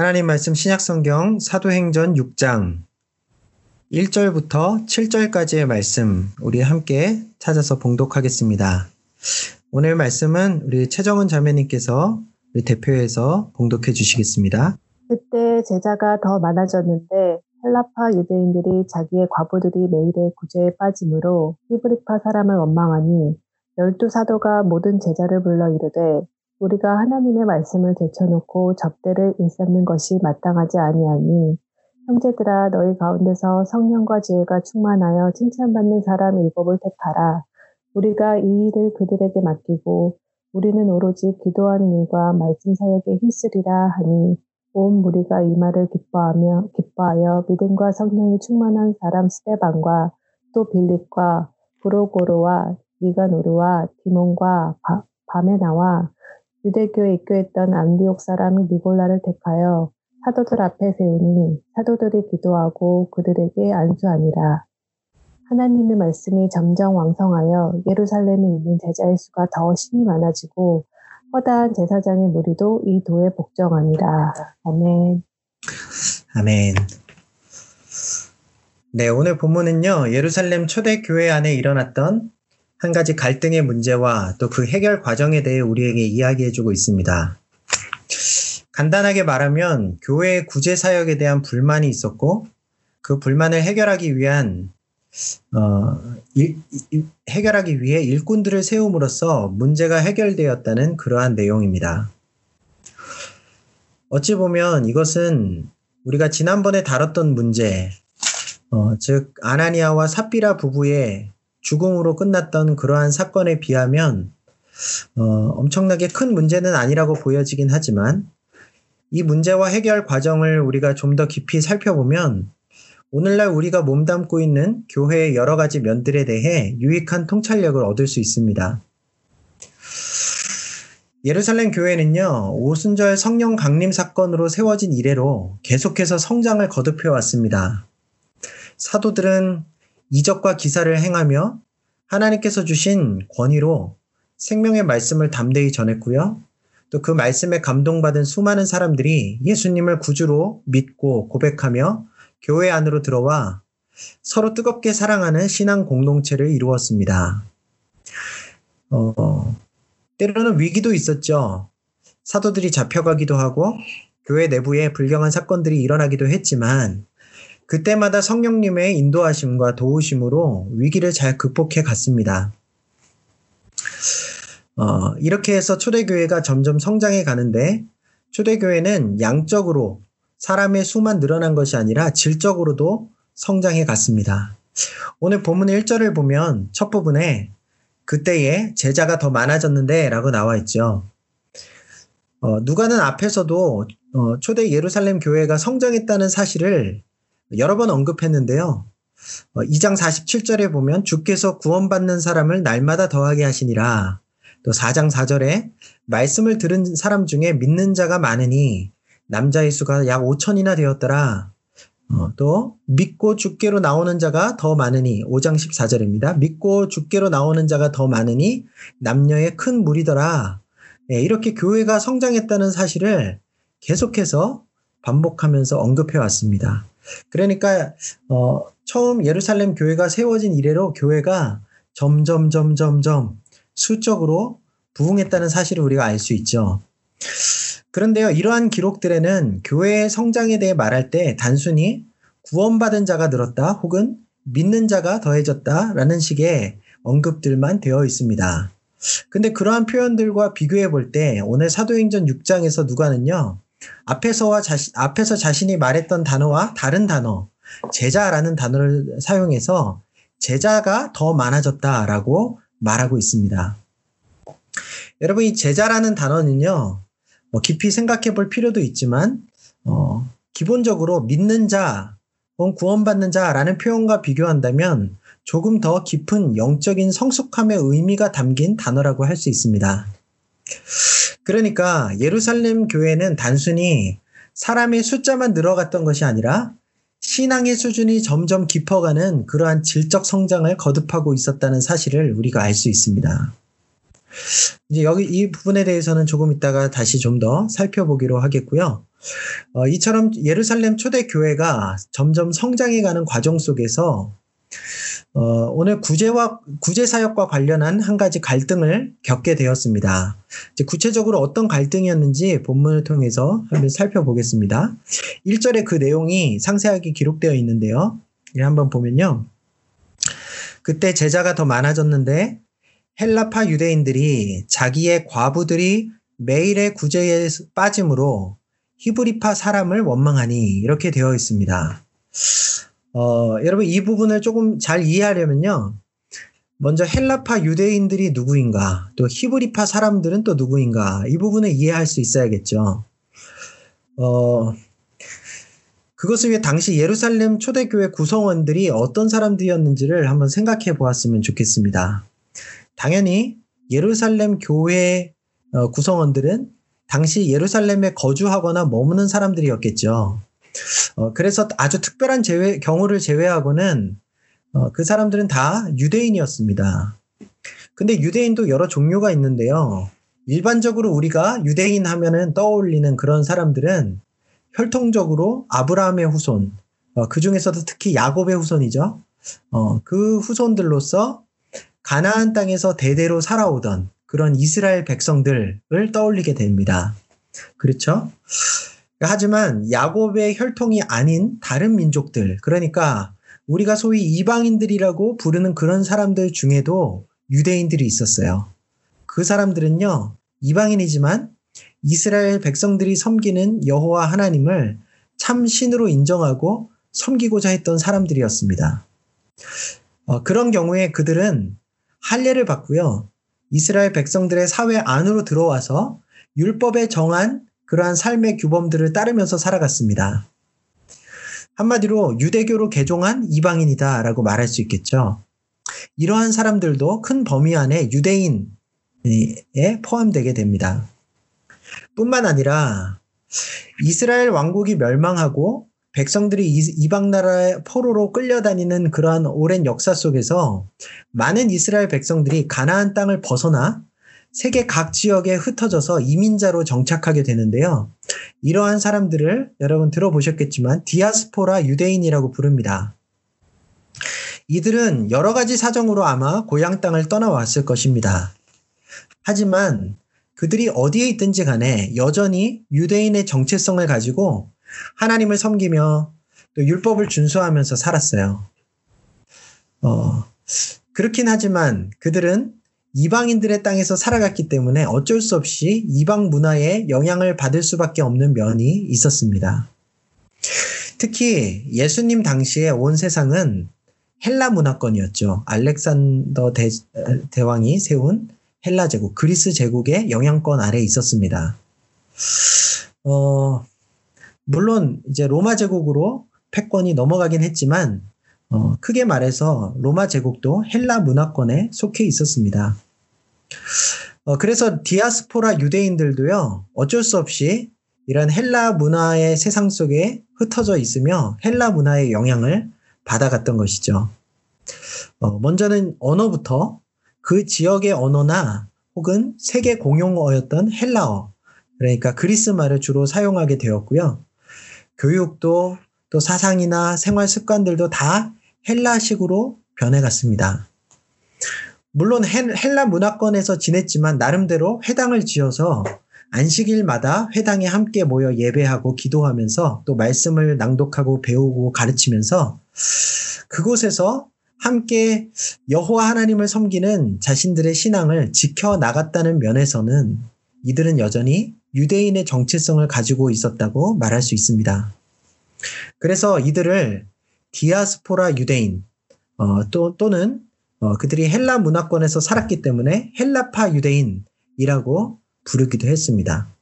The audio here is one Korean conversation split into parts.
하나님 말씀 신약성경 사도행전 6장 1절부터 7절까지의 말씀 우리 함께 찾아서 봉독하겠습니다. 오늘 말씀은 우리 최정은 자매님께서 우리 대표에서 봉독해 주시겠습니다. 그때 제자가 더 많아졌는데 헬라파 유대인들이 자기의 과부들이 매일의 구제에 빠짐으로 히브리파 사람을 원망하니 열두 사도가 모든 제자를 불러 이르되 우리가 하나님의 말씀을 제쳐놓고 접대를 일삼는 것이 마땅하지 아니하니 형제들아 너희 가운데서 성령과 지혜가 충만하여 칭찬받는 사람 일곱을 택하라. 우리가 이 일을 그들에게 맡기고 우리는 오로지 기도하는 일과 말씀 사역에 힘쓰리라 하니 온 무리가 이 말을 기뻐하며 기뻐하여 믿음과 성령이 충만한 사람 스테반과 또 빌립과 브로고로와 니가노르와 디몬과 바, 바메나와 유대교에 입교했던 안디옥 사람 니골라를 택하여 사도들 앞에 세우니 사도들이 기도하고 그들에게 안수하니라. 하나님의 말씀이 점점 왕성하여 예루살렘에 있는 제자의 수가 더 심히 많아지고 허다한 제사장의 무리도 이 도에 복종하니라. 아멘. 아멘. 네, 오늘 본문은요, 예루살렘 초대 교회 안에 일어났던 한 가지 갈등의 문제와 또 그 해결 과정에 대해 우리에게 이야기해주고 있습니다. 간단하게 말하면 교회의 구제 사역에 대한 불만이 있었고 그 불만을 해결하기 위한 어, 일, 일, 해결하기 위해 일꾼들을 세움으로써 문제가 해결되었다는 그러한 내용입니다. 어찌 보면 이것은 우리가 지난번에 다뤘던 문제, 어, 즉 아나니아와 삽비라 부부의 죽음으로 끝났던 그러한 사건에 비하면 어, 엄청나게 큰 문제는 아니라고 보여지긴 하지만 이 문제와 해결 과정을 우리가 좀 더 깊이 살펴보면 오늘날 우리가 몸담고 있는 교회의 여러 가지 면들에 대해 유익한 통찰력을 얻을 수 있습니다. 예루살렘 교회는요, 오순절 성령 강림 사건으로 세워진 이래로 계속해서 성장을 거듭해 왔습니다. 사도들은 이적과 기사를 행하며 하나님께서 주신 권위로 생명의 말씀을 담대히 전했고요. 또 그 말씀에 감동받은 수많은 사람들이 예수님을 구주로 믿고 고백하며 교회 안으로 들어와 서로 뜨겁게 사랑하는 신앙 공동체를 이루었습니다. 어, 때로는 위기도 있었죠. 사도들이 잡혀가기도 하고 교회 내부에 불경한 사건들이 일어나기도 했지만 그때마다 성령님의 인도하심과 도우심으로 위기를 잘 극복해 갔습니다. 어, 이렇게 해서 초대교회가 점점 성장해 가는데 초대교회는 양적으로 사람의 수만 늘어난 것이 아니라 질적으로도 성장해 갔습니다. 오늘 본문 1절을 보면 첫 부분에 그때에 제자가 더 많아졌는데 라고 나와 있죠. 어, 누가는 앞에서도 어, 초대 예루살렘 교회가 성장했다는 사실을 여러 번 언급했는데요. 2장 어, 47절에 보면 주께서 구원받는 사람을 날마다 더하게 하시니라. 또 4장 4절에 말씀을 들은 사람 중에 믿는 자가 많으니 남자의 수가 약 5천이나 되었더라. 어, 또 믿고 죽게로 나오는 자가 더 많으니 5장 14절입니다. 믿고 죽게로 나오는 자가 더 많으니 남녀의 큰 무리더라. 네, 이렇게 교회가 성장했다는 사실을 계속해서 반복하면서 언급해 왔습니다. 그러니까 어, 처음 예루살렘 교회가 세워진 이래로 교회가 점점 점점 점 수적으로 부흥했다는 사실을 우리가 알 수 있죠. 그런데요, 이러한 기록들에는 교회의 성장에 대해 말할 때 단순히 구원받은 자가 늘었다 혹은 믿는 자가 더해졌다라는 식의 언급들만 되어 있습니다. 근데 그러한 표현들과 비교해 볼 때 오늘 사도행전 6장에서 누가는요, 앞에서와 자신, 앞에서 자신이 말했던 단어와 다른 단어, 제자라는 단어를 사용해서 제자가 더 많아졌다라고 말하고 있습니다. 여러분, 이 제자라는 단어는요, 뭐 깊이 생각해 볼 필요도 있지만, 어, 기본적으로 믿는 자, 혹은 구원받는 자라는 표현과 비교한다면 조금 더 깊은 영적인 성숙함의 의미가 담긴 단어라고 할 수 있습니다. 그러니까 예루살렘 교회는 단순히 사람의 숫자만 늘어갔던 것이 아니라 신앙의 수준이 점점 깊어가는 그러한 질적 성장을 거듭하고 있었다는 사실을 우리가 알 수 있습니다. 이제 여기 이 부분에 대해서는 조금 이따가 다시 좀 더 살펴보기로 하겠고요. 어, 이처럼 예루살렘 초대 교회가 점점 성장해가는 과정 속에서 어, 오늘 구제와 구제 사역과 관련한 한 가지 갈등을 겪게 되었습니다. 이제 구체적으로 어떤 갈등이었는지 본문을 통해서 한번 살펴보겠습니다. 1절에 그 내용이 상세하게 기록되어 있는데요. 예, 한번 보면요. 그때 제자가 더 많아졌는데 헬라파 유대인들이 자기의 과부들이 매일의 구제에 빠짐으로 히브리파 사람을 원망하니 이렇게 되어 있습니다. 어, 여러분 이 부분을 조금 잘 이해하려면요. 먼저 헬라파 유대인들이 누구인가, 또 히브리파 사람들은 또 누구인가, 이 부분을 이해할 수 있어야겠죠. 어, 그것을 위해 당시 예루살렘 초대교회 구성원들이 어떤 사람들이었는지를 한번 생각해 보았으면 좋겠습니다. 당연히 예루살렘 교회 어, 구성원들은 당시 예루살렘에 거주하거나 머무는 사람들이었겠죠. 어, 그래서 아주 특별한 제외, 경우를 제외하고는 어, 그 사람들은 다 유대인이었습니다. 근데 유대인도 여러 종류가 있는데요. 일반적으로 우리가 유대인 하면은 떠올리는 그런 사람들은 혈통적으로 아브라함의 후손, 어, 그 중에서도 특히 야곱의 후손이죠. 어, 그 후손들로서 가나안 땅에서 대대로 살아오던 그런 이스라엘 백성들을 떠올리게 됩니다. 그렇죠? 하지만 야곱의 혈통이 아닌 다른 민족들, 그러니까 우리가 소위 이방인들이라고 부르는 그런 사람들 중에도 유대인들이 있었어요. 그 사람들은요, 이방인이지만 이스라엘 백성들이 섬기는 여호와 하나님을 참 신으로 인정하고 섬기고자 했던 사람들이었습니다. 어, 그런 경우에 그들은 할례를 받고요. 이스라엘 백성들의 사회 안으로 들어와서 율법에 정한 그러한 삶의 규범들을 따르면서 살아갔습니다. 한마디로 유대교로 개종한 이방인이다라고 말할 수 있겠죠. 이러한 사람들도 큰 범위 안에 유대인에 포함되게 됩니다. 뿐만 아니라 이스라엘 왕국이 멸망하고 백성들이 이방 나라의 포로로 끌려다니는 그러한 오랜 역사 속에서 많은 이스라엘 백성들이 가나안 땅을 벗어나 세계 각 지역에 흩어져서 이민자로 정착하게 되는데요. 이러한 사람들을 여러분 들어보셨겠지만 디아스포라 유대인이라고 부릅니다. 이들은 여러 가지 사정으로 아마 고향 땅을 떠나왔을 것입니다. 하지만 그들이 어디에 있든지 간에 여전히 유대인의 정체성을 가지고 하나님을 섬기며 또 율법을 준수하면서 살았어요. 어, 그렇긴 하지만 그들은 이방인들의 땅에서 살아갔기 때문에 어쩔 수 없이 이방 문화에 영향을 받을 수밖에 없는 면이 있었습니다. 특히 예수님 당시에 온 세상은 헬라 문화권이었죠. 알렉산더 대, 대왕이 세운 헬라 제국, 그리스 제국의 영향권 아래 있었습니다. 어, 물론 이제 로마 제국으로 패권이 넘어가긴 했지만 어, 크게 말해서 로마 제국도 헬라 문화권에 속해 있었습니다. 어, 그래서 디아스포라 유대인들도요, 어쩔 수 없이 이런 헬라 문화의 세상 속에 흩어져 있으며 헬라 문화의 영향을 받아갔던 것이죠. 어, 먼저는 언어부터 그 지역의 언어나 혹은 세계 공용어였던 헬라어, 그러니까 그리스 말을 주로 사용하게 되었고요. 교육도 또 사상이나 생활 습관들도 다 헬라식으로 변해갔습니다. 물론 헬라 문화권에서 지냈지만 나름대로 회당을 지어서 안식일마다 회당에 함께 모여 예배하고 기도하면서 또 말씀을 낭독하고 배우고 가르치면서 그곳에서 함께 여호와 하나님을 섬기는 자신들의 신앙을 지켜 나갔다는 면에서는 이들은 여전히 유대인의 정체성을 가지고 있었다고 말할 수 있습니다. 그래서 이들을 디아스포라 유대인 어, 또, 또는 어, 그들이 헬라 문화권에서 살았기 때문에 헬라파 유대인이라고 부르기도 했습니다.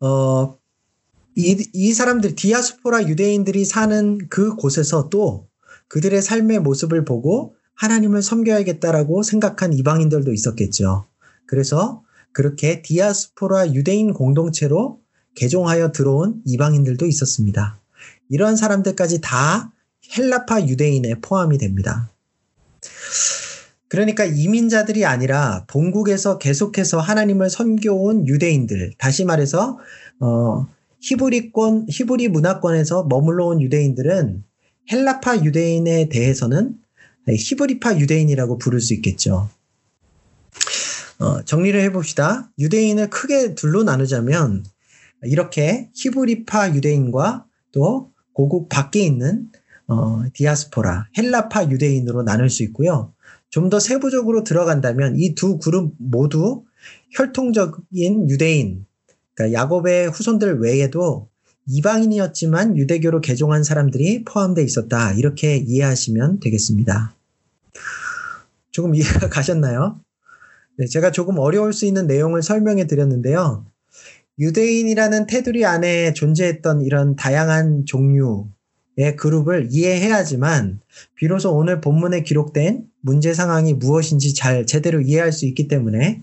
어, 이, 이 사람들, 디아스포라 유대인들이 사는 그 곳에서 또 그들의 삶의 모습을 보고 하나님을 섬겨야겠다라고 생각한 이방인들도 있었겠죠. 그래서 그렇게 디아스포라 유대인 공동체로 개종하여 들어온 이방인들도 있었습니다. 이러한 사람들까지 다 헬라파 유대인에 포함이 됩니다. 그러니까 이민자들이 아니라 본국에서 계속해서 하나님을 섬겨온 유대인들, 다시 말해서 어, 히브리권 히브리 문화권에서 머물러 온 유대인들은 헬라파 유대인에 대해서는 히브리파 유대인이라고 부를 수 있겠죠. 어, 정리를 해봅시다. 유대인을 크게 둘로 나누자면 이렇게 히브리파 유대인과 또 고국 밖에 있는 어, 디아스포라, 헬라파 유대인으로 나눌 수 있고요. 좀 더 세부적으로 들어간다면 이 두 그룹 모두 혈통적인 유대인, 그러니까 야곱의 후손들 외에도 이방인이었지만 유대교로 개종한 사람들이 포함되어 있었다. 이렇게 이해하시면 되겠습니다. 조금 이해가 가셨나요? 네, 제가 조금 어려울 수 있는 내용을 설명해 드렸는데요. 유대인이라는 테두리 안에 존재했던 이런 다양한 종류의 그룹을 이해해야지만 비로소 오늘 본문에 기록된 문제 상황이 무엇인지 잘 제대로 이해할 수 있기 때문에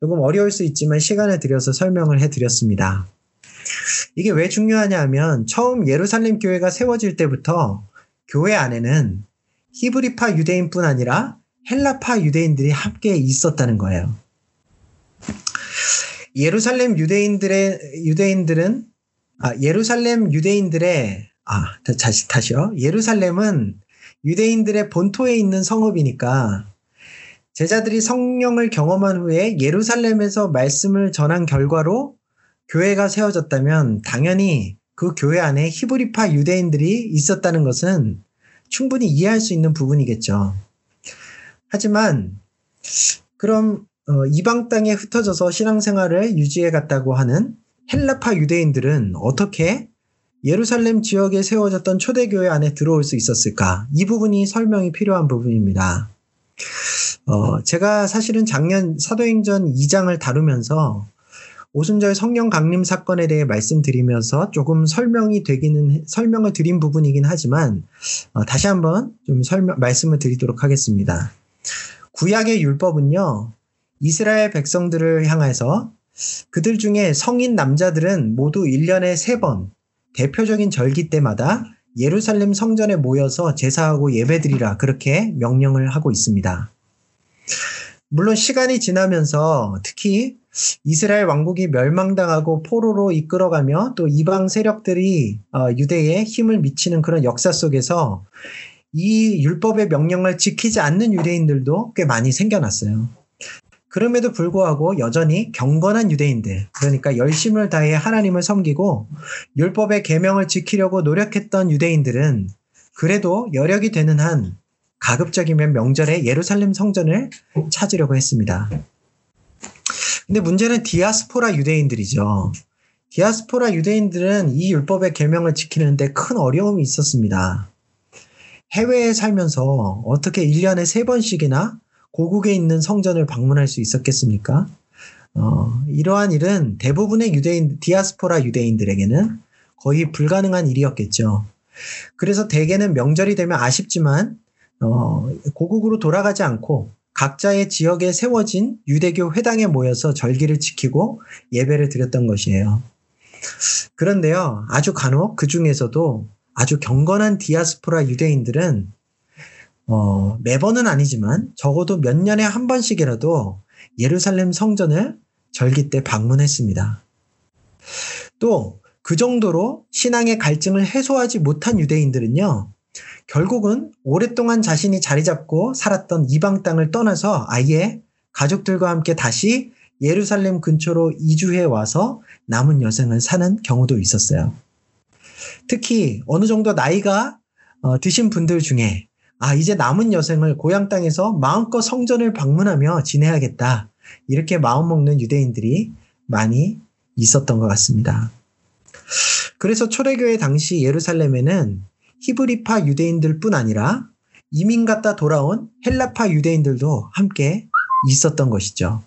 조금 어려울 수 있지만 시간을 들여서 설명을 해 드렸습니다. 이게 왜 중요하냐 하면 처음 예루살렘 교회가 세워질 때부터 교회 안에는 히브리파 유대인뿐 아니라 헬라파 유대인들이 함께 있었다는 거예요. 예루살렘 유대인들의 유대인들은 아, 예루살렘 유대인들의 아 다시 다시요. 예루살렘은 유대인들의 본토에 있는 성읍이니까 제자들이 성령을 경험한 후에 예루살렘에서 말씀을 전한 결과로 교회가 세워졌다면 당연히 그 교회 안에 히브리파 유대인들이 있었다는 것은 충분히 이해할 수 있는 부분이겠죠. 하지만 그럼 어, 이방 땅에 흩어져서 신앙생활을 유지해 갔다고 하는 헬라파 유대인들은 어떻게 예루살렘 지역에 세워졌던 초대교회 안에 들어올 수 있었을까? 이 부분이 설명이 필요한 부분입니다. 어, 제가 사실은 작년 사도행전 2장을 다루면서 오순절 성령 강림 사건에 대해 말씀드리면서 조금 설명이 되기는 설명을 드린 부분이긴 하지만 어, 다시 한번 좀 설명 말씀을 드리도록 하겠습니다. 구약의 율법은요, 이스라엘 백성들을 향해서 그들 중에 성인 남자들은 모두 1년에 3번 대표적인 절기 때마다 예루살렘 성전에 모여서 제사하고 예배드리라 그렇게 명령을 하고 있습니다. 물론 시간이 지나면서 특히 이스라엘 왕국이 멸망당하고 포로로 이끌어가며 또 이방 세력들이 어, 유대에 힘을 미치는 그런 역사 속에서 이 율법의 명령을 지키지 않는 유대인들도 꽤 많이 생겨났어요. 그럼에도 불구하고 여전히 경건한 유대인들, 그러니까 열심을 다해 하나님을 섬기고 율법의 계명을 지키려고 노력했던 유대인들은 그래도 여력이 되는 한 가급적이면 명절에 예루살렘 성전을 찾으려고 했습니다. 근데 문제는 디아스포라 유대인들이죠. 디아스포라 유대인들은 이 율법의 계명을 지키는데 큰 어려움이 있었습니다. 해외에 살면서 어떻게 1년에 3번씩이나 고국에 있는 성전을 방문할 수 있었겠습니까? 어, 이러한 일은 대부분의 유대인, 디아스포라 유대인들에게는 거의 불가능한 일이었겠죠. 그래서 대개는 명절이 되면 아쉽지만, 어, 고국으로 돌아가지 않고 각자의 지역에 세워진 유대교 회당에 모여서 절기를 지키고 예배를 드렸던 것이에요. 그런데요, 아주 간혹 그 중에서도 아주 경건한 디아스포라 유대인들은 어, 매번은 아니지만 적어도 몇 년에 한 번씩이라도 예루살렘 성전을 절기 때 방문했습니다. 또 그 정도로 신앙의 갈증을 해소하지 못한 유대인들은요, 결국은 오랫동안 자신이 자리 잡고 살았던 이방 땅을 떠나서 아예 가족들과 함께 다시 예루살렘 근처로 이주해 와서 남은 여생을 사는 경우도 있었어요. 특히 어느 정도 나이가 어, 드신 분들 중에 아 이제 남은 여생을 고향 땅에서 마음껏 성전을 방문하며 지내야겠다 이렇게 마음먹는 유대인들이 많이 있었던 것 같습니다. 그래서 초대교회 당시 예루살렘에는 히브리파 유대인들뿐 아니라 이민 갔다 돌아온 헬라파 유대인들도 함께 있었던 것이죠.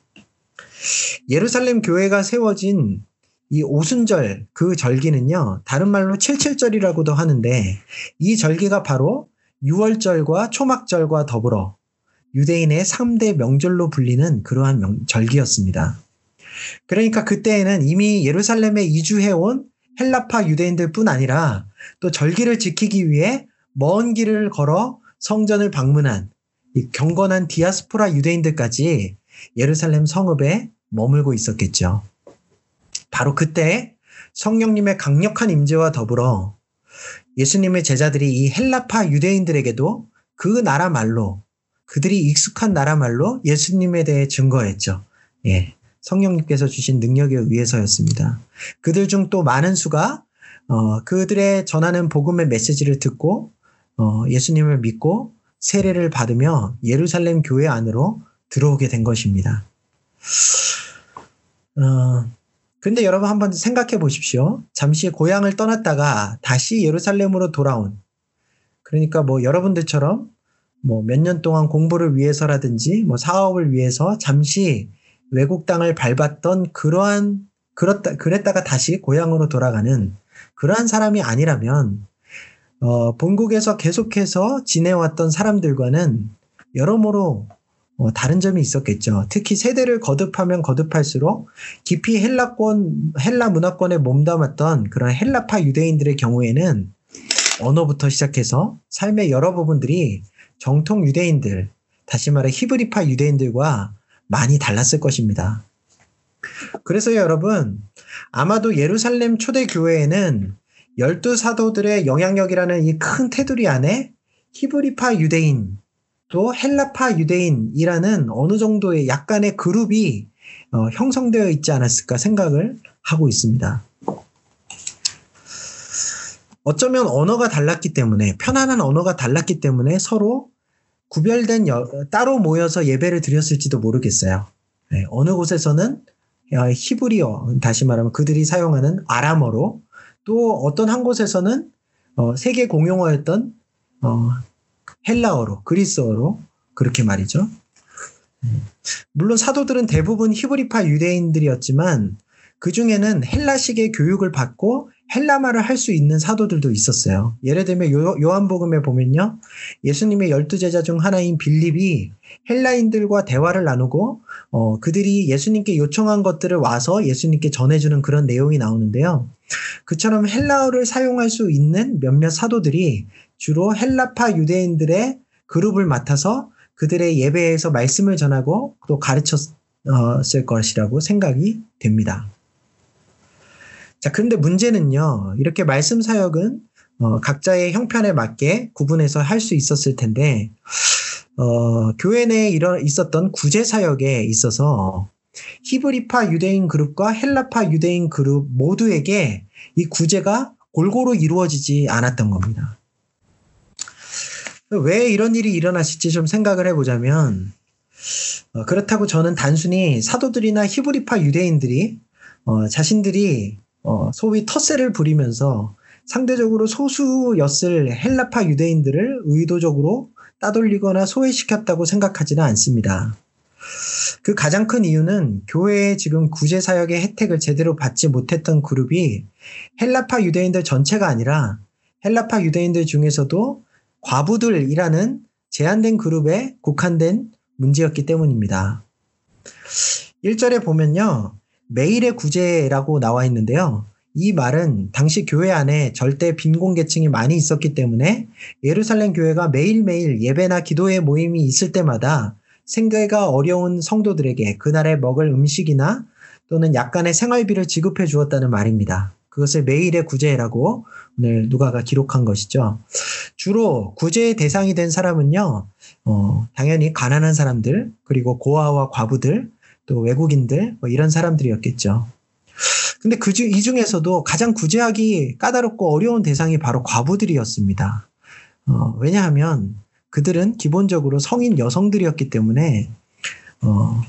예루살렘 교회가 세워진 이 오순절 그 절기는요, 다른 말로 칠칠절이라고도 하는데, 이 절기가 바로 6월절과 초막절과 더불어 유대인의 3대 명절로 불리는 그러한 명, 절기였습니다. 그러니까 그때에는 이미 예루살렘에 이주해온 헬라파 유대인들 뿐 아니라 또 절기를 지키기 위해 먼 길을 걸어 성전을 방문한 이 경건한 디아스포라 유대인들까지 예루살렘 성읍에 머물고 있었겠죠. 바로 그때 성령님의 강력한 임재와 더불어 예수님의 제자들이 이 헬라파 유대인들에게도 그 나라 말로 그들이 익숙한 나라 말로 예수님에 대해 증거했죠. 예. 성령님께서 주신 능력에 의해서였습니다. 그들 중 또 많은 수가 어, 그들의 전하는 복음의 메시지를 듣고 어, 예수님을 믿고 세례를 받으며 예루살렘 교회 안으로 들어오게 된 것입니다. 어, 근데 여러분 한번 생각해 보십시오. 잠시 고향을 떠났다가 다시 예루살렘으로 돌아온. 그러니까 뭐 여러분들처럼 뭐 몇 년 동안 공부를 위해서라든지 뭐 사업을 위해서 잠시 외국 땅을 밟았던 그러한 그렇다 그랬다가 다시 고향으로 돌아가는 그러한 사람이 아니라면 어, 본국에서 계속해서 지내왔던 사람들과는 여러모로 어, 다른 점이 있었겠죠. 특히 세대를 거듭하면 거듭할수록 깊이 헬라권, 헬라 문화권에 몸담았던 그런 헬라파 유대인들의 경우에는 언어부터 시작해서 삶의 여러 부분들이 정통 유대인들, 다시 말해 히브리파 유대인들과 많이 달랐을 것입니다. 그래서 여러분, 아마도 예루살렘 초대 교회에는 열두 사도들의 영향력이라는 이 큰 테두리 안에 히브리파 유대인 또 헬라파 유대인이라는 어느 정도의 약간의 그룹이 어, 형성되어 있지 않았을까 생각을 하고 있습니다. 어쩌면 언어가 달랐기 때문에 편안한 언어가 달랐기 때문에 서로 구별된 여, 따로 모여서 예배를 드렸을지도 모르겠어요. 네, 어느 곳에서는 어, 히브리어 다시 말하면 그들이 사용하는 아람어로 또 어떤 한 곳에서는 어, 세계 공용어였던 어, 헬라어로 그리스어로 그렇게 말이죠. 음. 물론 사도들은 대부분 히브리파 유대인들이었지만 그 중에는 헬라식의 교육을 받고 헬라말을 할 수 있는 사도들도 있었어요. 예를 들면 요, 한복음에 보면요. 예수님의 열두 제자 중 하나인 빌립이 헬라인들과 대화를 나누고 어, 그들이 예수님께 요청한 것들을 와서 예수님께 전해주는 그런 내용이 나오는데요. 그처럼 헬라어를 사용할 수 있는 몇몇 사도들이 주로 헬라파 유대인들의 그룹을 맡아서 그들의 예배에서 말씀을 전하고 또 가르쳤을 것이라고 생각이 됩니다. 자, 그런데 문제는요, 이렇게 말씀 사역은 어, 각자의 형편에 맞게 구분해서 할 수 있었을 텐데, 어, 교회 내에 일어, 있었던 구제 사역에 있어서 히브리파 유대인 그룹과 헬라파 유대인 그룹 모두에게 이 구제가 골고루 이루어지지 않았던 겁니다. 왜 이런 일이 일어났을지 좀 생각을 해보자면, 어, 그렇다고 저는 단순히 사도들이나 히브리파 유대인들이 어, 자신들이 어, 소위 텃세를 부리면서 상대적으로 소수였을 헬라파 유대인들을 의도적으로 따돌리거나 소외시켰다고 생각하지는 않습니다. 그 가장 큰 이유는 교회에 지금 구제 사역의 혜택을 제대로 받지 못했던 그룹이 헬라파 유대인들 전체가 아니라 헬라파 유대인들 중에서도 과부들이라는 제한된 그룹에 국한된 문제였기 때문입니다. 1절에 보면요. 매일의 구제라고 나와 있는데요. 이 말은 당시 교회 안에 절대 빈곤계층이 많이 있었기 때문에 예루살렘 교회가 매일매일 예배나 기도회 모임이 있을 때마다 생계가 어려운 성도들에게 그날에 먹을 음식이나 또는 약간의 생활비를 지급해 주었다는 말입니다. 그것을 매일의 구제라고 오늘 누가가 기록한 것이죠. 주로 구제의 대상이 된 사람은요, 어, 당연히 가난한 사람들, 그리고 고아와 과부들, 또 외국인들 뭐 이런 사람들이었겠죠. 근데 그 중, 이 중에서도 가장 구제하기 까다롭고 어려운 대상이 바로 과부들이었습니다. 어, 왜냐하면 그들은 기본적으로 성인 여성들이었기 때문에, 어,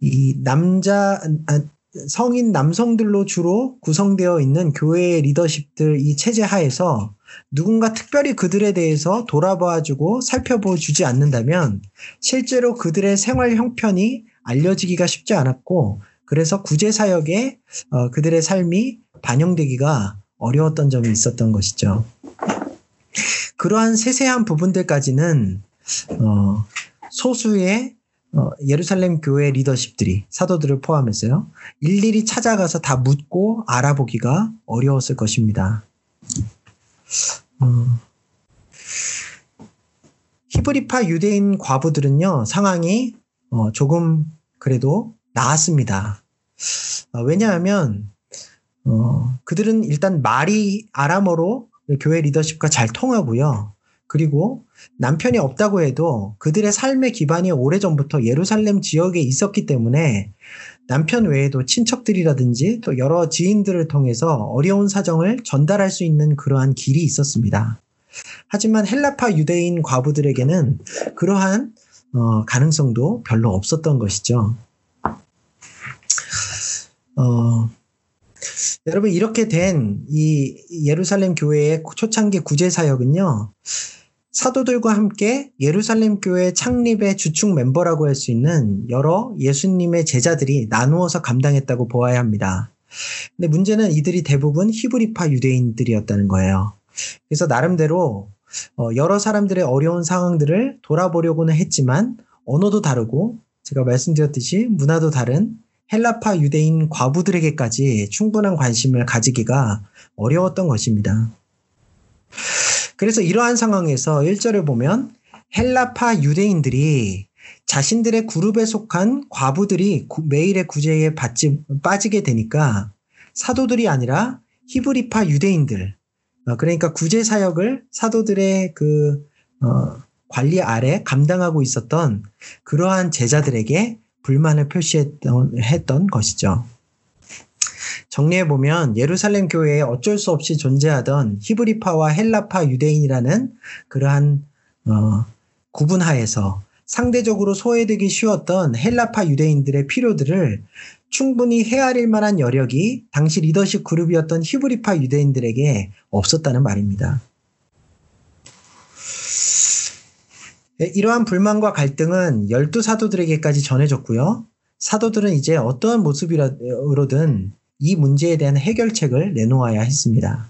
이 남자, 아, 성인 남성들로 주로 구성되어 있는 교회의 리더십들 이 체제 하에서 누군가 특별히 그들에 대해서 돌아봐주고 살펴보 주지 않는다면 실제로 그들의 생활 형편이 알려지기가 쉽지 않았고 그래서 구제 사역에 어, 그들의 삶이 반영되기가 어려웠던 점이 있었던 것이죠. 그러한 세세한 부분들까지는 어, 소수의 어, 예루살렘 교회 리더십들이 사도들을 포함해서요 일일이 찾아가서 다 묻고 알아보기가 어려웠을 것입니다. 어, 히브리파 유대인 과부들은요, 상황이 어, 조금 그래도 나았습니다. 어, 왜냐하면 어, 그들은 일단 말이 아람어로 교회 리더십과 잘 통하고요. 그리고 남편이 없다고 해도 그들의 삶의 기반이 오래전부터 예루살렘 지역에 있었기 때문에 남편 외에도 친척들이라든지 또 여러 지인들을 통해서 어려운 사정을 전달할 수 있는 그러한 길이 있었습니다. 하지만 헬라파 유대인 과부들에게는 그러한 어, 가능성도 별로 없었던 것이죠. 어, 여러분 이렇게 된 이 예루살렘 교회의 초창기 구제 사역은요. 사도들과 함께 예루살렘 교회 창립의 주축 멤버라고 할 수 있는 여러 예수님의 제자들이 나누어서 감당했다고 보아야 합니다. 근데 문제는 이들이 대부분 히브리파 유대인들이었다는 거예요. 그래서 나름대로 어, 여러 사람들의 어려운 상황들을 돌아보려고는 했지만 언어도 다르고 제가 말씀드렸듯이 문화도 다른 헬라파 유대인 과부들에게까지 충분한 관심을 가지기가 어려웠던 것입니다. 그래서 이러한 상황에서 1절을 보면 헬라파 유대인들이 자신들의 그룹에 속한 과부들이 매일의 구제에 받지, 빠지게 되니까 사도들이 아니라 히브리파 유대인들, 어, 그러니까 구제 사역을 사도들의 그 어, 관리 아래 감당하고 있었던 그러한 제자들에게 불만을 표시했던 했던 것이죠. 정리해 보면 예루살렘 교회에 어쩔 수 없이 존재하던 히브리파와 헬라파 유대인이라는 그러한 어, 구분하에서 상대적으로 소외되기 쉬웠던 헬라파 유대인들의 필요들을 충분히 헤아릴 만한 여력이 당시 리더십 그룹이었던 히브리파 유대인들에게 없었다는 말입니다. 이러한 불만과 갈등은 열두 사도들에게까지 전해졌고요. 사도들은 이제 어떠한 모습으로든 이 문제에 대한 해결책을 내놓아야 했습니다.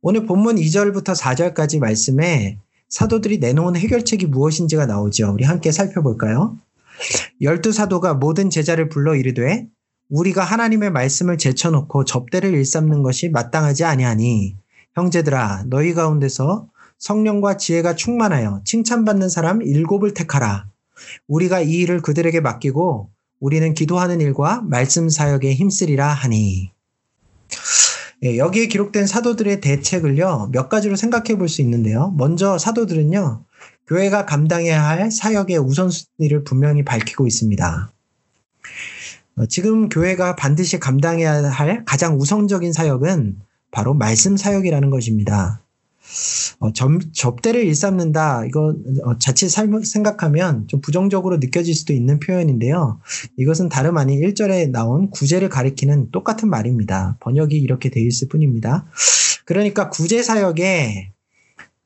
오늘 본문 2절부터 4절까지 말씀에 사도들이 내놓은 해결책이 무엇인지가 나오죠. 우리 함께 살펴볼까요? 열두 사도가 모든 제자를 불러 이르되 우리가 하나님의 말씀을 제쳐놓고 접대를 일삼는 것이 마땅하지 아니하니 형제들아 너희 가운데서 성령과 지혜가 충만하여 칭찬받는 사람 일곱을 택하라. 우리가 이 일을 그들에게 맡기고 우리는 기도하는 일과 말씀 사역에 힘쓰리라 하니. 예, 여기에 기록된 사도들의 대책을요, 몇 가지로 생각해 볼 수 있는데요. 먼저 사도들은요, 교회가 감당해야 할 사역의 우선순위를 분명히 밝히고 있습니다. 어, 지금 교회가 반드시 감당해야 할 가장 우선적인 사역은 바로 말씀 사역이라는 것입니다. 어, 점, 접대를 일삼는다. 이거 어, 자칫 생각하면 좀 부정적으로 느껴질 수도 있는 표현인데요. 이것은 다름 아닌 1절에 나온 구제를 가리키는 똑같은 말입니다. 번역이 이렇게 되어 있을 뿐입니다. 그러니까 구제 사역에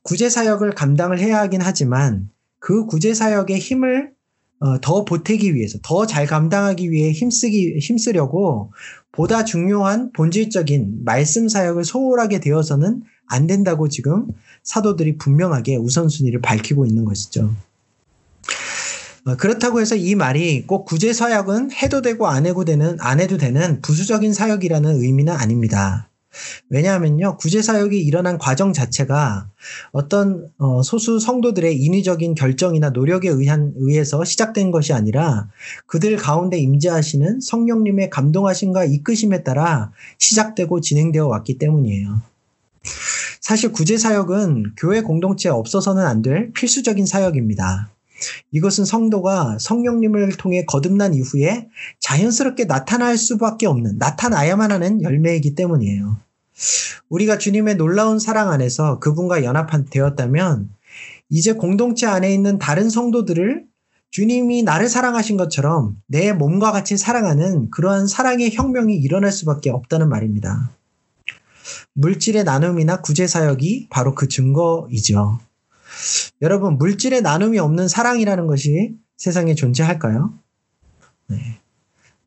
구제 사역을 감당을 해야 하긴 하지만 그 구제 사역의 힘을 어, 더 보태기 위해서 더 잘 감당하기 위해 힘쓰기 힘쓰려고 보다 중요한 본질적인 말씀 사역을 소홀하게 되어서는 안 된다고 지금 사도들이 분명하게 우선순위를 밝히고 있는 것이죠. 어, 그렇다고 해서 이 말이 꼭 구제 사역은 해도 되고 안 해도 되는 안 해도 되는 부수적인 사역이라는 의미는 아닙니다. 왜냐하면요, 구제 사역이 일어난 과정 자체가 어떤 어, 소수 성도들의 인위적인 결정이나 노력에 의한, 의해서 시작된 것이 아니라 그들 가운데 임재하시는 성령님의 감동하심과 이끄심에 따라 시작되고 진행되어 왔기 때문이에요. 사실 구제 사역은 교회 공동체에 없어서는 안 될 필수적인 사역입니다. 이것은 성도가 성령님을 통해 거듭난 이후에 자연스럽게 나타날 수밖에 없는, 나타나야만 하는 열매이기 때문이에요. 우리가 주님의 놀라운 사랑 안에서 그분과 연합되었다면 이제 공동체 안에 있는 다른 성도들을 주님이 나를 사랑하신 것처럼 내 몸과 같이 사랑하는 그러한 사랑의 혁명이 일어날 수밖에 없다는 말입니다. 물질의 나눔이나 구제 사역이 바로 그 증거이죠. 여러분, 물질의 나눔이 없는 사랑이라는 것이 세상에 존재할까요? 네.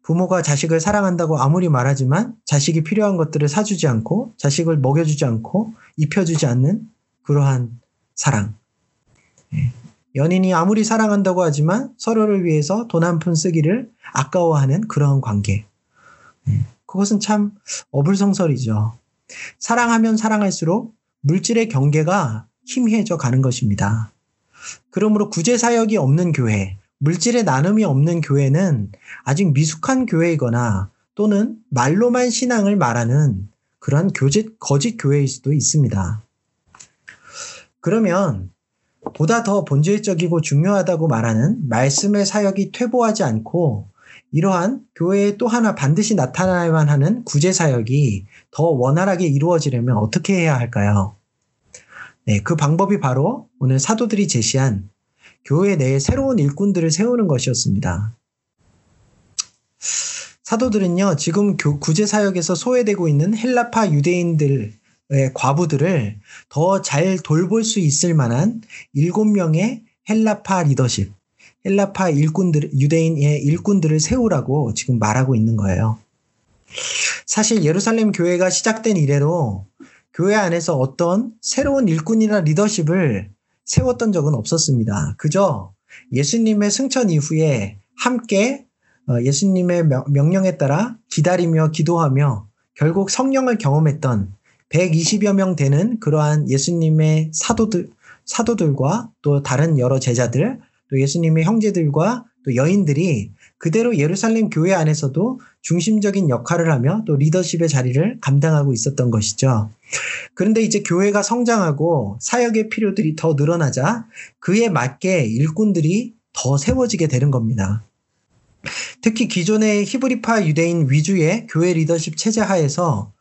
부모가 자식을 사랑한다고 아무리 말하지만 자식이 필요한 것들을 사주지 않고 자식을 먹여주지 않고 입혀주지 않는 그러한 사랑. 예. 연인이 아무리 사랑한다고 하지만 서로를 위해서 돈 한 푼 쓰기를 아까워하는 그러한 관계. 예. 그것은 참 어불성설이죠. 사랑하면 사랑할수록 물질의 경계가 희미해져 가는 것입니다. 그러므로 구제 사역이 없는 교회, 물질의 나눔이 없는 교회는 아직 미숙한 교회이거나 또는 말로만 신앙을 말하는 그러한 교제, 거짓 교회일 수도 있습니다. 그러면 보다 더 본질적이고 중요하다고 말하는 말씀의 사역이 퇴보하지 않고 이러한 교회에 또 하나 반드시 나타나야만 하는 구제 사역이 더 원활하게 이루어지려면 어떻게 해야 할까요? 네, 그 방법이 바로 오늘 사도들이 제시한 교회 내에 새로운 일꾼들을 세우는 것이었습니다. 사도들은요, 지금 구제 사역에서 소외되고 있는 헬라파 유대인들의 과부들을 더 잘 돌볼 수 있을 만한 일곱 명의 헬라파 리더십, 헬라파 일꾼들, 유대인의 일꾼들을 세우라고 지금 말하고 있는 거예요. 사실 예루살렘 교회가 시작된 이래로 교회 안에서 어떤 새로운 일꾼이나 리더십을 세웠던 적은 없었습니다. 그저 예수님의 승천 이후에 함께 어, 예수님의 명령에 따라 기다리며 기도하며 결국 성령을 경험했던 120여 명 되는 그러한 예수님의 사도들, 사도들과 또 다른 여러 제자들, 또 예수님의 형제들과 또 여인들이 그대로 예루살렘 교회 안에서도 중심적인 역할을 하며 또 리더십의 자리를 감당하고 있었던 것이죠. 그런데 이제 교회가 성장하고 사역의 필요들이 더 늘어나자 그에 맞게 일꾼들이 더 세워지게 되는 겁니다. 특히 기존의 히브리파 유대인 위주의 교회 리더십 체제 하에서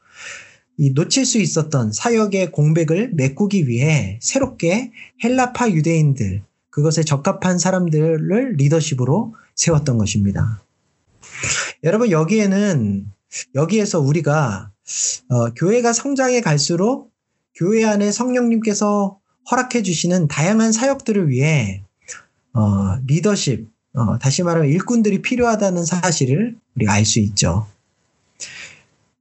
이 놓칠 수 있었던 사역의 공백을 메꾸기 위해 새롭게 헬라파 유대인들, 그것에 적합한 사람들을 리더십으로 세웠던 것입니다. 여러분, 여기에는, 여기에서 우리가, 어, 교회가 성장해 갈수록 교회 안에 성령님께서 허락해 주시는 다양한 사역들을 위해, 어, 리더십, 어, 다시 말하면 일꾼들이 필요하다는 사실을 우리가 알 수 있죠.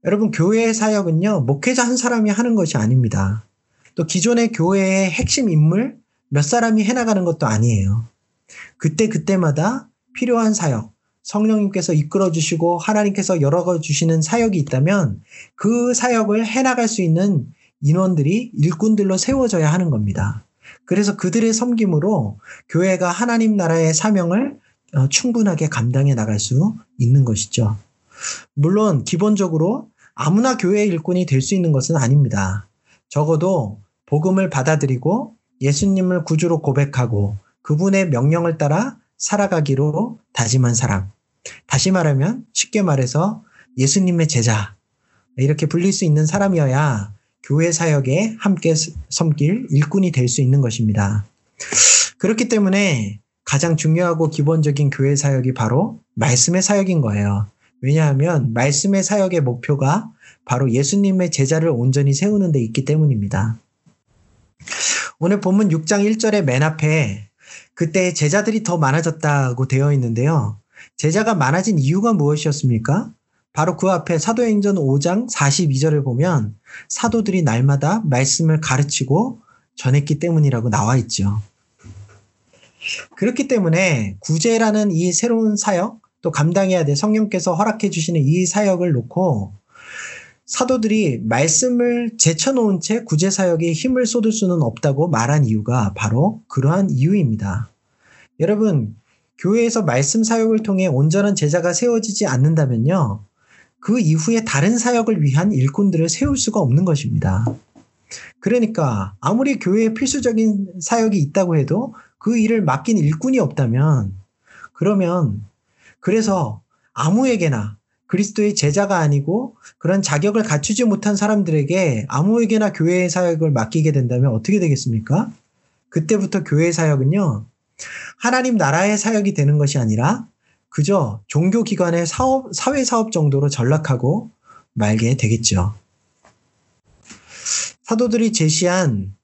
여러분, 교회의 사역은요, 목회자 한 사람이 하는 것이 아닙니다. 또 기존의 교회의 핵심 인물 몇 사람이 해나가는 것도 아니에요. 그때 그때마다 필요한 사역, 성령님께서 이끌어 주시고 하나님께서 열어 주시는 사역이 있다면 그 사역을 해나갈 수 있는 인원들이 일꾼들로 세워져야 하는 겁니다. 그래서 그들의 섬김으로 교회가 하나님 나라의 사명을 어, 충분하게 감당해 나갈 수 있는 것이죠. 물론 기본적으로 아무나 교회 일꾼이 될 수 있는 것은 아닙니다. 적어도 복음을 받아들이고 예수님을 구주로 고백하고 그분의 명령을 따라 살아가기로 다짐한 사람. 다시 말하면 쉽게 말해서 예수님의 제자. 이렇게 불릴 수 있는 사람이어야 교회 사역에 함께 섬길 일꾼이 될 수 있는 것입니다. 그렇기 때문에 가장 중요하고 기본적인 교회 사역이 바로 말씀의 사역인 거예요. 왜냐하면 말씀의 사역의 목표가 바로 예수님의 제자를 온전히 세우는 데 있기 때문입니다. 오늘 본문 6장 1절의 맨 앞에 그때 제자들이 더 많아졌다고 되어 있는데요. 제자가 많아진 이유가 무엇이었습니까? 바로 그 앞에 사도행전 5장 42절을 보면 사도들이 날마다 말씀을 가르치고 전했기 때문이라고 나와 있죠. 그렇기 때문에 구제라는 이 새로운 사역, 또 감당해야 될 성령께서 허락해 주시는 이 사역을 놓고 사도들이 말씀을 제쳐놓은 채 구제사역에 힘을 쏟을 수는 없다고 말한 이유가 바로 그러한 이유입니다. 여러분, 교회에서 말씀 사역을 통해 온전한 제자가 세워지지 않는다면요. 그 이후에 다른 사역을 위한 일꾼들을 세울 수가 없는 것입니다. 그러니까 아무리 교회에 필수적인 사역이 있다고 해도 그 일을 맡긴 일꾼이 없다면 그러면 그래서 아무에게나 그리스도의 제자가 아니고 그런 자격을 갖추지 못한 사람들에게 아무에게나 교회의 사역을 맡기게 된다면 어떻게 되겠습니까? 그때부터 교회 사역은요, 하나님 나라의 사역이 되는 것이 아니라 그저 종교기관의 사업, 사회사업 정도로 전락하고 말게 되겠죠. 사도들이 제시한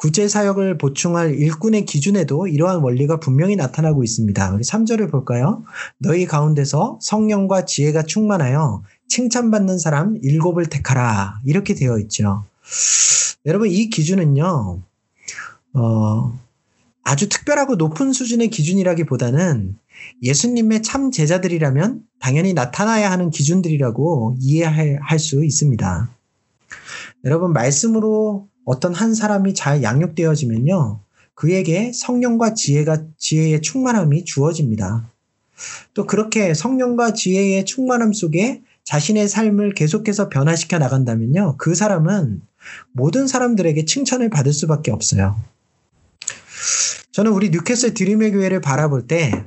구제 사역을 보충할 일꾼의 기준에도 이러한 원리가 분명히 나타나고 있습니다. 우리 3절을 볼까요? 너희 가운데서 성령과 지혜가 충만하여 칭찬받는 사람 일곱을 택하라. 이렇게 되어 있죠. 여러분, 이 기준은요, 어, 아주 특별하고 높은 수준의 기준이라기보다는 예수님의 참 제자들이라면 당연히 나타나야 하는 기준들이라고 이해할 수 있습니다. 여러분, 말씀으로 어떤 한 사람이 잘 양육되어지면요. 그에게 성령과 지혜가 지혜의 충만함이 주어집니다. 또 그렇게 성령과 지혜의 충만함 속에 자신의 삶을 계속해서 변화시켜 나간다면요. 그 사람은 모든 사람들에게 칭찬을 받을 수밖에 없어요. 저는 우리 뉴캐슬 드림의 교회를 바라볼 때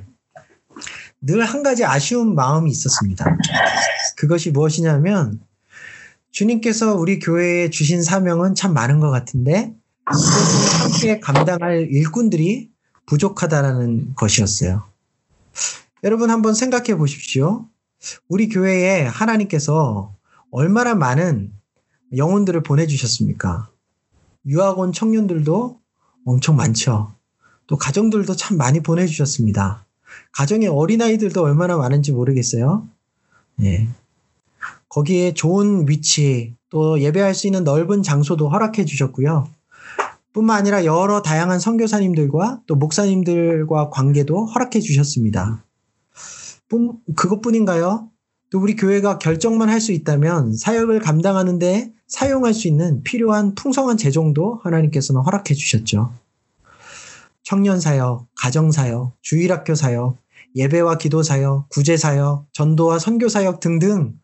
늘 한 가지 아쉬운 마음이 있었습니다. 그것이 무엇이냐면 주님께서 우리 교회에 주신 사명은 참 많은 것 같은데 함께 감당할 일꾼들이 부족하다라는 것이었어요. 여러분 한번 생각해 보십시오. 우리 교회에 하나님께서 얼마나 많은 영혼들을 보내주셨습니까? 유학원 청년들도 엄청 많죠. 또 가정들도 참 많이 보내주셨습니다. 가정의 어린아이들도 얼마나 많은지 모르겠어요. 예. 거기에 좋은 위치, 또 예배할 수 있는 넓은 장소도 허락해 주셨고요. 뿐만 아니라 여러 다양한 선교사님들과 또 목사님들과 관계도 허락해 주셨습니다. 뿐, 그것뿐인가요? 또 우리 교회가 결정만 할 수 있다면 사역을 감당하는데 사용할 수 있는 필요한 풍성한 재정도 하나님께서는 허락해 주셨죠. 청년 사역, 가정 사역, 주일학교 사역, 예배와 기도 사역, 구제 사역, 전도와 선교 사역 등등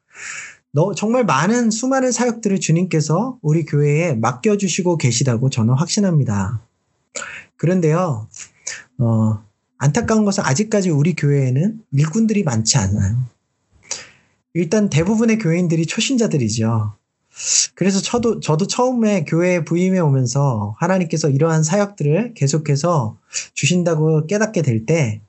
너 정말 많은 수많은 사역들을 주님께서 우리 교회에 맡겨주시고 계시다고 저는 확신합니다. 그런데요, 어, 안타까운 것은 아직까지 우리 교회에는 일꾼들이 많지 않아요. 일단 대부분의 교인들이 초신자들이죠. 그래서 저도, 저도 처음에 교회에 부임해 오면서 하나님께서 이러한 사역들을 계속해서 주신다고 깨닫게 될 때,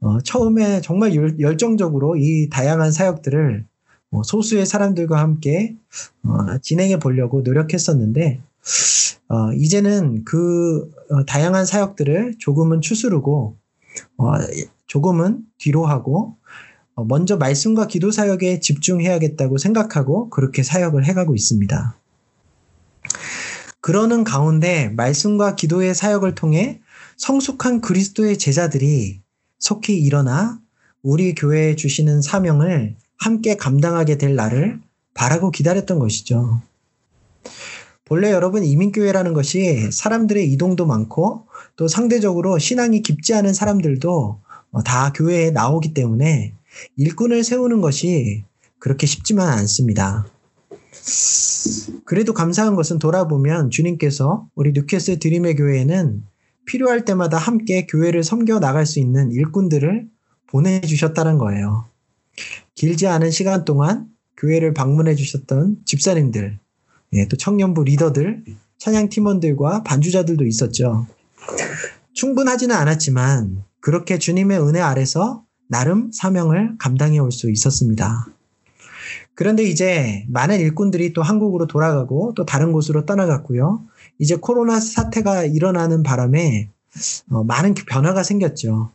어, 처음에 정말 열, 정적으로 이 다양한 사역들을 어, 소수의 사람들과 함께 어, 진행해 보려고 노력했었는데, 어, 이제는 그 어, 다양한 사역들을 조금은 추스르고, 어, 조금은 뒤로 하고, 어, 먼저 말씀과 기도 사역에 집중해야겠다고 생각하고 그렇게 사역을 해가고 있습니다. 그러는 가운데 말씀과 기도의 사역을 통해 성숙한 그리스도의 제자들이 속히 일어나 우리 교회에 주시는 사명을 함께 감당하게 될 날을 바라고 기다렸던 것이죠. 본래 여러분 이민교회라는 것이 사람들의 이동도 많고 또 상대적으로 신앙이 깊지 않은 사람들도 다 교회에 나오기 때문에 일꾼을 세우는 것이 그렇게 쉽지만 않습니다. 그래도 감사한 것은 돌아보면 주님께서 우리 뉴캐슬 드림의 교회에는 필요할 때마다 함께 교회를 섬겨 나갈 수 있는 일꾼들을 보내주셨다는 거예요. 길지 않은 시간 동안 교회를 방문해 주셨던 집사님들, 예, 또 청년부 리더들, 찬양 팀원들과 반주자들도 있었죠. 충분하지는 않았지만 그렇게 주님의 은혜 아래서 나름 사명을 감당해 올 수 있었습니다. 그런데 이제 많은 일꾼들이 또 한국으로 돌아가고 또 다른 곳으로 떠나갔고요. 이제 코로나 사태가 일어나는 바람에 어, 많은 변화가 생겼죠.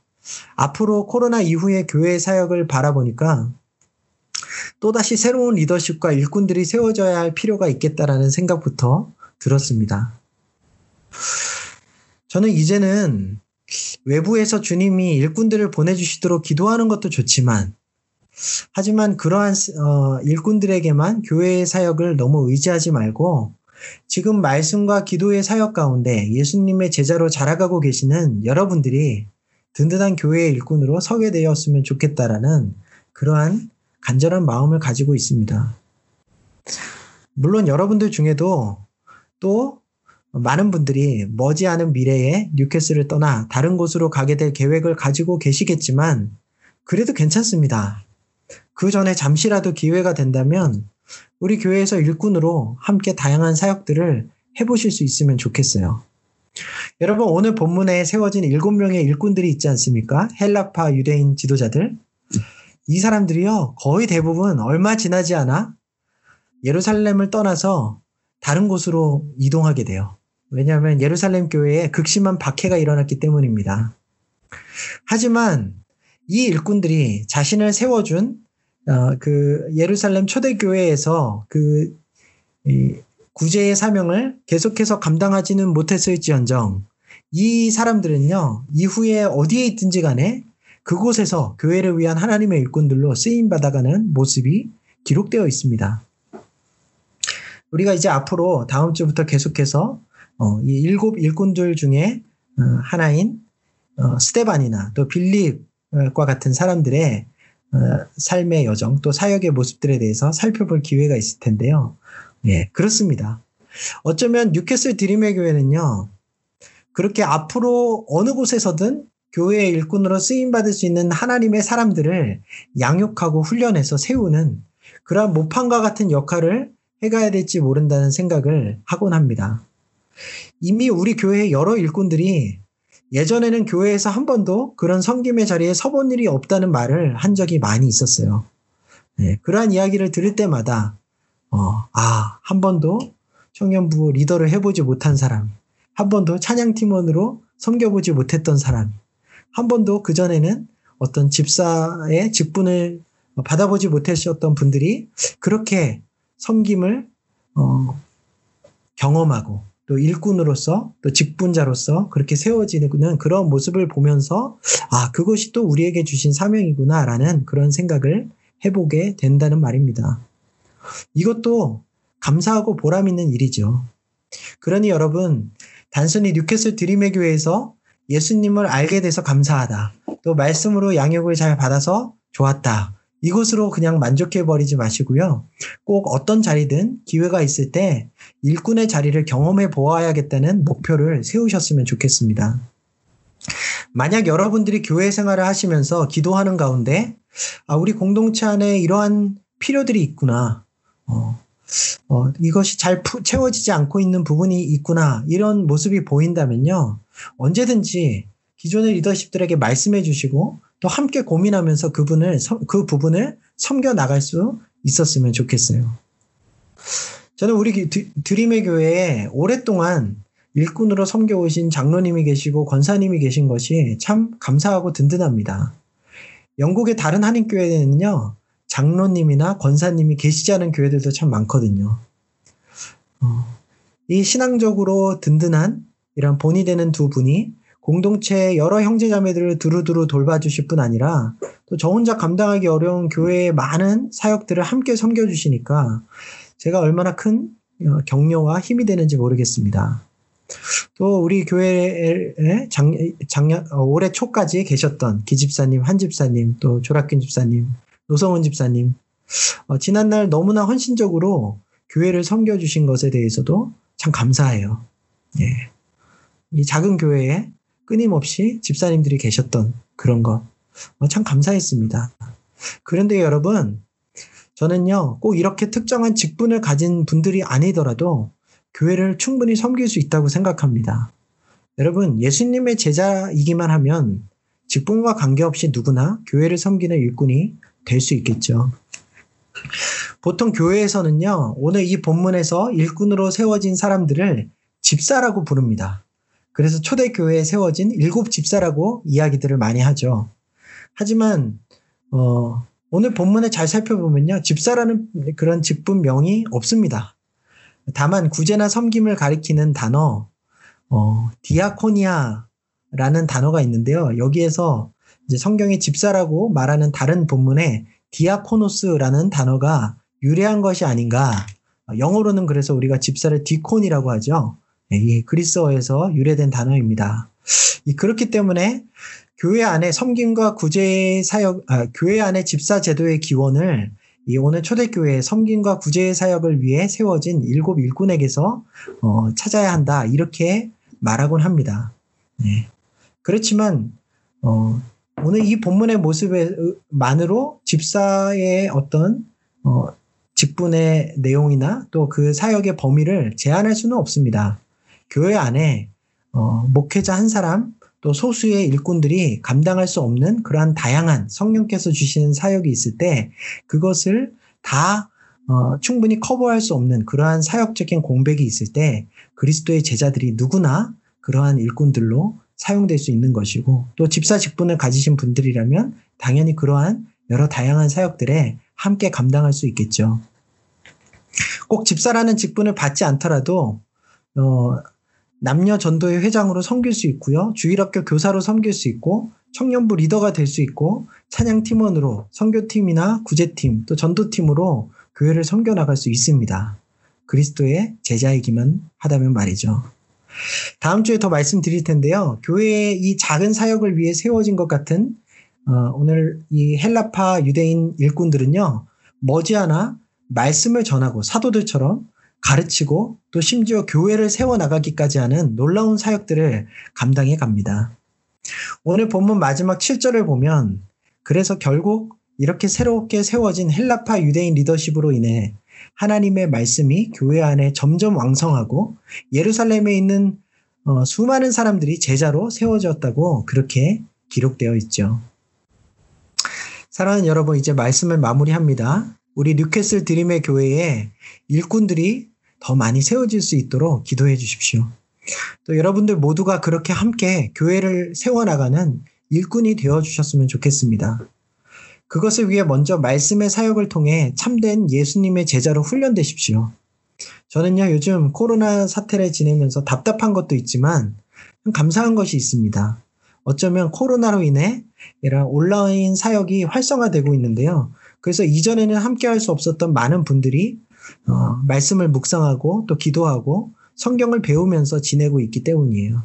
앞으로 코로나 이후에 교회 사역을 바라보니까 또다시 새로운 리더십과 일꾼들이 세워져야 할 필요가 있겠다라는 생각부터 들었습니다. 저는 이제는 외부에서 주님이 일꾼들을 보내주시도록 기도하는 것도 좋지만, 하지만 그러한 어, 일꾼들에게만 교회의 사역을 너무 의지하지 말고 지금 말씀과 기도의 사역 가운데 예수님의 제자로 자라가고 계시는 여러분들이 든든한 교회의 일꾼으로 서게 되었으면 좋겠다라는 그러한 간절한 마음을 가지고 있습니다. 물론 여러분들 중에도 또 많은 분들이 머지않은 미래에 뉴캐슬을 떠나 다른 곳으로 가게 될 계획을 가지고 계시겠지만 그래도 괜찮습니다. 그 전에 잠시라도 기회가 된다면 우리 교회에서 일꾼으로 함께 다양한 사역들을 해보실 수 있으면 좋겠어요. 여러분 오늘 본문에 세워진 일곱 명의 일꾼들이 있지 않습니까? 헬라파 유대인 지도자들. 이 사람들이요 거의 대부분 얼마 지나지 않아 예루살렘을 떠나서 다른 곳으로 이동하게 돼요. 왜냐하면 예루살렘 교회에 극심한 박해가 일어났기 때문입니다. 하지만 이 일꾼들이 자신을 세워준 어, 그 예루살렘 초대교회에서 그 구제의 사명을 계속해서 감당하지는 못했을지언정 이 사람들은요 이후에 어디에 있든지 간에 그곳에서 교회를 위한 하나님의 일꾼들로 쓰임 받아가는 모습이 기록되어 있습니다. 우리가 이제 앞으로 다음 주부터 계속해서 어, 이 일곱 일꾼들 중에 어, 하나인 어, 스테반이나 또 빌립과 같은 사람들의 어, 삶의 여정 또 사역의 모습들에 대해서 살펴볼 기회가 있을 텐데요. 예, 그렇습니다. 어쩌면 뉴캐슬 드림의 교회는요, 그렇게 앞으로 어느 곳에서든 교회의 일꾼으로 쓰임받을 수 있는 하나님의 사람들을 양육하고 훈련해서 세우는 그러한 모판과 같은 역할을 해가야 될지 모른다는 생각을 하곤 합니다. 이미 우리 교회의 여러 일꾼들이 예전에는 교회에서 한 번도 그런 성김의 자리에 서본 일이 없다는 말을 한 적이 많이 있었어요. 네, 그러한 이야기를 들을 때마다 어, 아, 한 번도 청년부 리더를 해보지 못한 사람, 한 번도 찬양팀원으로 섬겨보지 못했던 사람, 한 번도 그전에는 어떤 집사의 직분을 받아보지 못하셨던 분들이 그렇게 섬김을 어, 경험하고 또 일꾼으로서 또 직분자로서 그렇게 세워지는 그런 모습을 보면서 아 그것이 또 우리에게 주신 사명이구나라는 그런 생각을 해보게 된다는 말입니다. 이것도 감사하고 보람 있는 일이죠. 그러니 여러분 단순히 뉴캐슬 드림의 교회에서 예수님을 알게 돼서 감사하다. 또 말씀으로 양육을 잘 받아서 좋았다. 이것으로 그냥 만족해 버리지 마시고요. 꼭 어떤 자리든 기회가 있을 때 일꾼의 자리를 경험해 보아야겠다는 목표를 세우셨으면 좋겠습니다. 만약 여러분들이 교회 생활을 하시면서 기도하는 가운데 아, 우리 공동체 안에 이러한 필요들이 있구나. 어, 어, 이것이 잘 푸, 채워지지 않고 있는 부분이 있구나. 이런 모습이 보인다면요. 언제든지 기존의 리더십들에게 말씀해 주시고 또 함께 고민하면서 그분을 그 부분을 섬겨 나갈 수 있었으면 좋겠어요. 저는 우리 드림의 교회에 오랫동안 일꾼으로 섬겨 오신 장로님이 계시고 권사님이 계신 것이 참 감사하고 든든합니다. 영국의 다른 한인 교회에는요, 장로님이나 권사님이 계시지 않은 교회들도 참 많거든요. 어, 이 신앙적으로 든든한 이런 본이 되는 두 분이 공동체 여러 형제자매들을 두루두루 돌봐주실 뿐 아니라 또 저 혼자 감당하기 어려운 교회의 많은 사역들을 함께 섬겨주시니까 제가 얼마나 큰 어, 격려와 힘이 되는지 모르겠습니다. 또 우리 교회에 작, 작년 어, 올해 초까지 계셨던 기집사님, 한집사님, 또 조락균 집사님, 노성훈 집사님, 어, 지난날 너무나 헌신적으로 교회를 섬겨주신 것에 대해서도 참 감사해요. 예. 이 작은 교회에 끊임없이 집사님들이 계셨던 그런 것. 어, 참 감사했습니다. 그런데 여러분, 저는요, 꼭 이렇게 특정한 직분을 가진 분들이 아니더라도 교회를 충분히 섬길 수 있다고 생각합니다. 여러분, 예수님의 제자이기만 하면 직분과 관계없이 누구나 교회를 섬기는 일꾼이 될 수 있겠죠. 보통 교회에서는요, 오늘 이 본문에서 일꾼으로 세워진 사람들을 집사라고 부릅니다. 그래서 초대교회에 세워진 일곱 집사라고 이야기들을 많이 하죠. 하지만, 어, 오늘 본문에 잘 살펴보면요. 집사라는 그런 직분명이 없습니다. 다만 구제나 섬김을 가리키는 단어, 어, 디아코니아라는 단어가 있는데요. 여기에서 이제 성경의 집사라고 말하는 다른 본문에 디아코노스라는 단어가 유래한 것이 아닌가. 영어로는 그래서 우리가 집사를 디콘이라고 하죠. 예, 이 그리스어에서 유래된 단어입니다. 그렇기 때문에 교회 안에 섬김과 구제 사역, 아, 교회 안에 집사 제도의 기원을 이 오늘 초대교회 섬김과 구제 사역을 위해 세워진 일곱 일꾼에게서 어, 찾아야 한다 이렇게 말하곤 합니다. 네. 그렇지만 어, 오늘 이 본문의 모습만으로 집사의 어떤 어, 직분의 내용이나 또 그 사역의 범위를 제한할 수는 없습니다. 교회 안에 어, 목회자 한 사람 또 소수의 일꾼들이 감당할 수 없는 그러한 다양한 성령께서 주시는 사역이 있을 때 그것을 다 어, 충분히 커버할 수 없는 그러한 사역적인 공백이 있을 때 그리스도의 제자들이 누구나 그러한 일꾼들로 사용될 수 있는 것이고 또 집사 직분을 가지신 분들이라면 당연히 그러한 여러 다양한 사역들에 함께 감당할 수 있겠죠. 꼭 집사라는 직분을 받지 않더라도 어, 남녀 전도회 회장으로 섬길 수 있고요. 주일학교 교사로 섬길 수 있고 청년부 리더가 될 수 있고 찬양 팀원으로 선교팀이나 구제팀 또 전도팀으로 교회를 섬겨 나갈 수 있습니다. 그리스도의 제자이기만 하다면 말이죠. 다음 주에 더 말씀드릴 텐데요. 교회의 이 작은 사역을 위해 세워진 것 같은 어, 오늘 이 헬라파 유대인 일꾼들은요. 머지않아 말씀을 전하고 사도들처럼 가르치고 또 심지어 교회를 세워나가기까지 하는 놀라운 사역들을 감당해 갑니다. 오늘 본문 마지막 7절을 보면 그래서 결국 이렇게 새롭게 세워진 헬라파 유대인 리더십으로 인해 하나님의 말씀이 교회 안에 점점 왕성하고 예루살렘에 있는 어, 수많은 사람들이 제자로 세워졌다고 그렇게 기록되어 있죠. 사랑하는 여러분, 이제 말씀을 마무리합니다. 우리 뉴캐슬 드림의 교회에 일꾼들이 더 많이 세워질 수 있도록 기도해 주십시오. 또 여러분들 모두가 그렇게 함께 교회를 세워나가는 일꾼이 되어 주셨으면 좋겠습니다. 그것을 위해 먼저 말씀의 사역을 통해 참된 예수님의 제자로 훈련되십시오. 저는요, 요즘 코로나 사태를 지내면서 답답한 것도 있지만 감사한 것이 있습니다. 어쩌면 코로나로 인해 이런 온라인 사역이 활성화되고 있는데요. 그래서 이전에는 함께 할 수 없었던 많은 분들이 어, 말씀을 묵상하고 또 기도하고 성경을 배우면서 지내고 있기 때문이에요.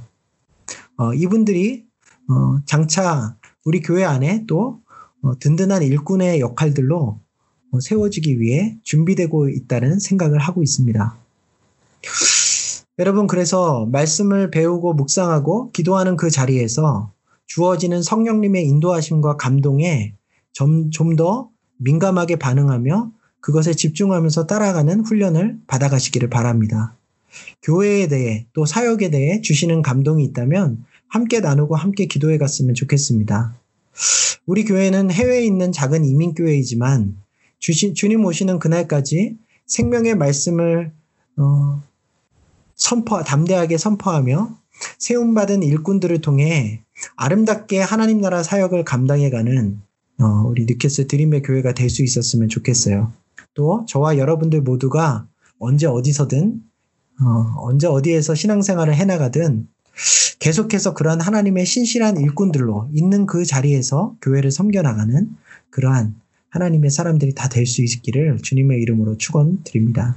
어, 이분들이 어, 장차 우리 교회 안에 또 어, 든든한 일꾼의 역할들로 어, 세워지기 위해 준비되고 있다는 생각을 하고 있습니다. 여러분, 그래서 말씀을 배우고 묵상하고 기도하는 그 자리에서 주어지는 성령님의 인도하심과 감동에 좀더 민감하게 반응하며 그것에 집중하면서 따라가는 훈련을 받아가시기를 바랍니다. 교회에 대해 또 사역에 대해 주시는 감동이 있다면 함께 나누고 함께 기도해 갔으면 좋겠습니다. 우리 교회는 해외에 있는 작은 이민교회이지만 주신, 주님 오시는 그날까지 생명의 말씀을 어, 선포, 담대하게 선포하며 세움받은 일꾼들을 통해 아름답게 하나님 나라 사역을 감당해가는 어, 우리 뉴캐슬 드림의 교회가 될 수 있었으면 좋겠어요. 또 저와 여러분들 모두가 언제 어디서든 어, 언제 어디에서 신앙생활을 해나가든 계속해서 그러한 하나님의 신실한 일꾼들로 있는 그 자리에서 교회를 섬겨나가는 그러한 하나님의 사람들이 다 될 수 있기를 주님의 이름으로 축원드립니다.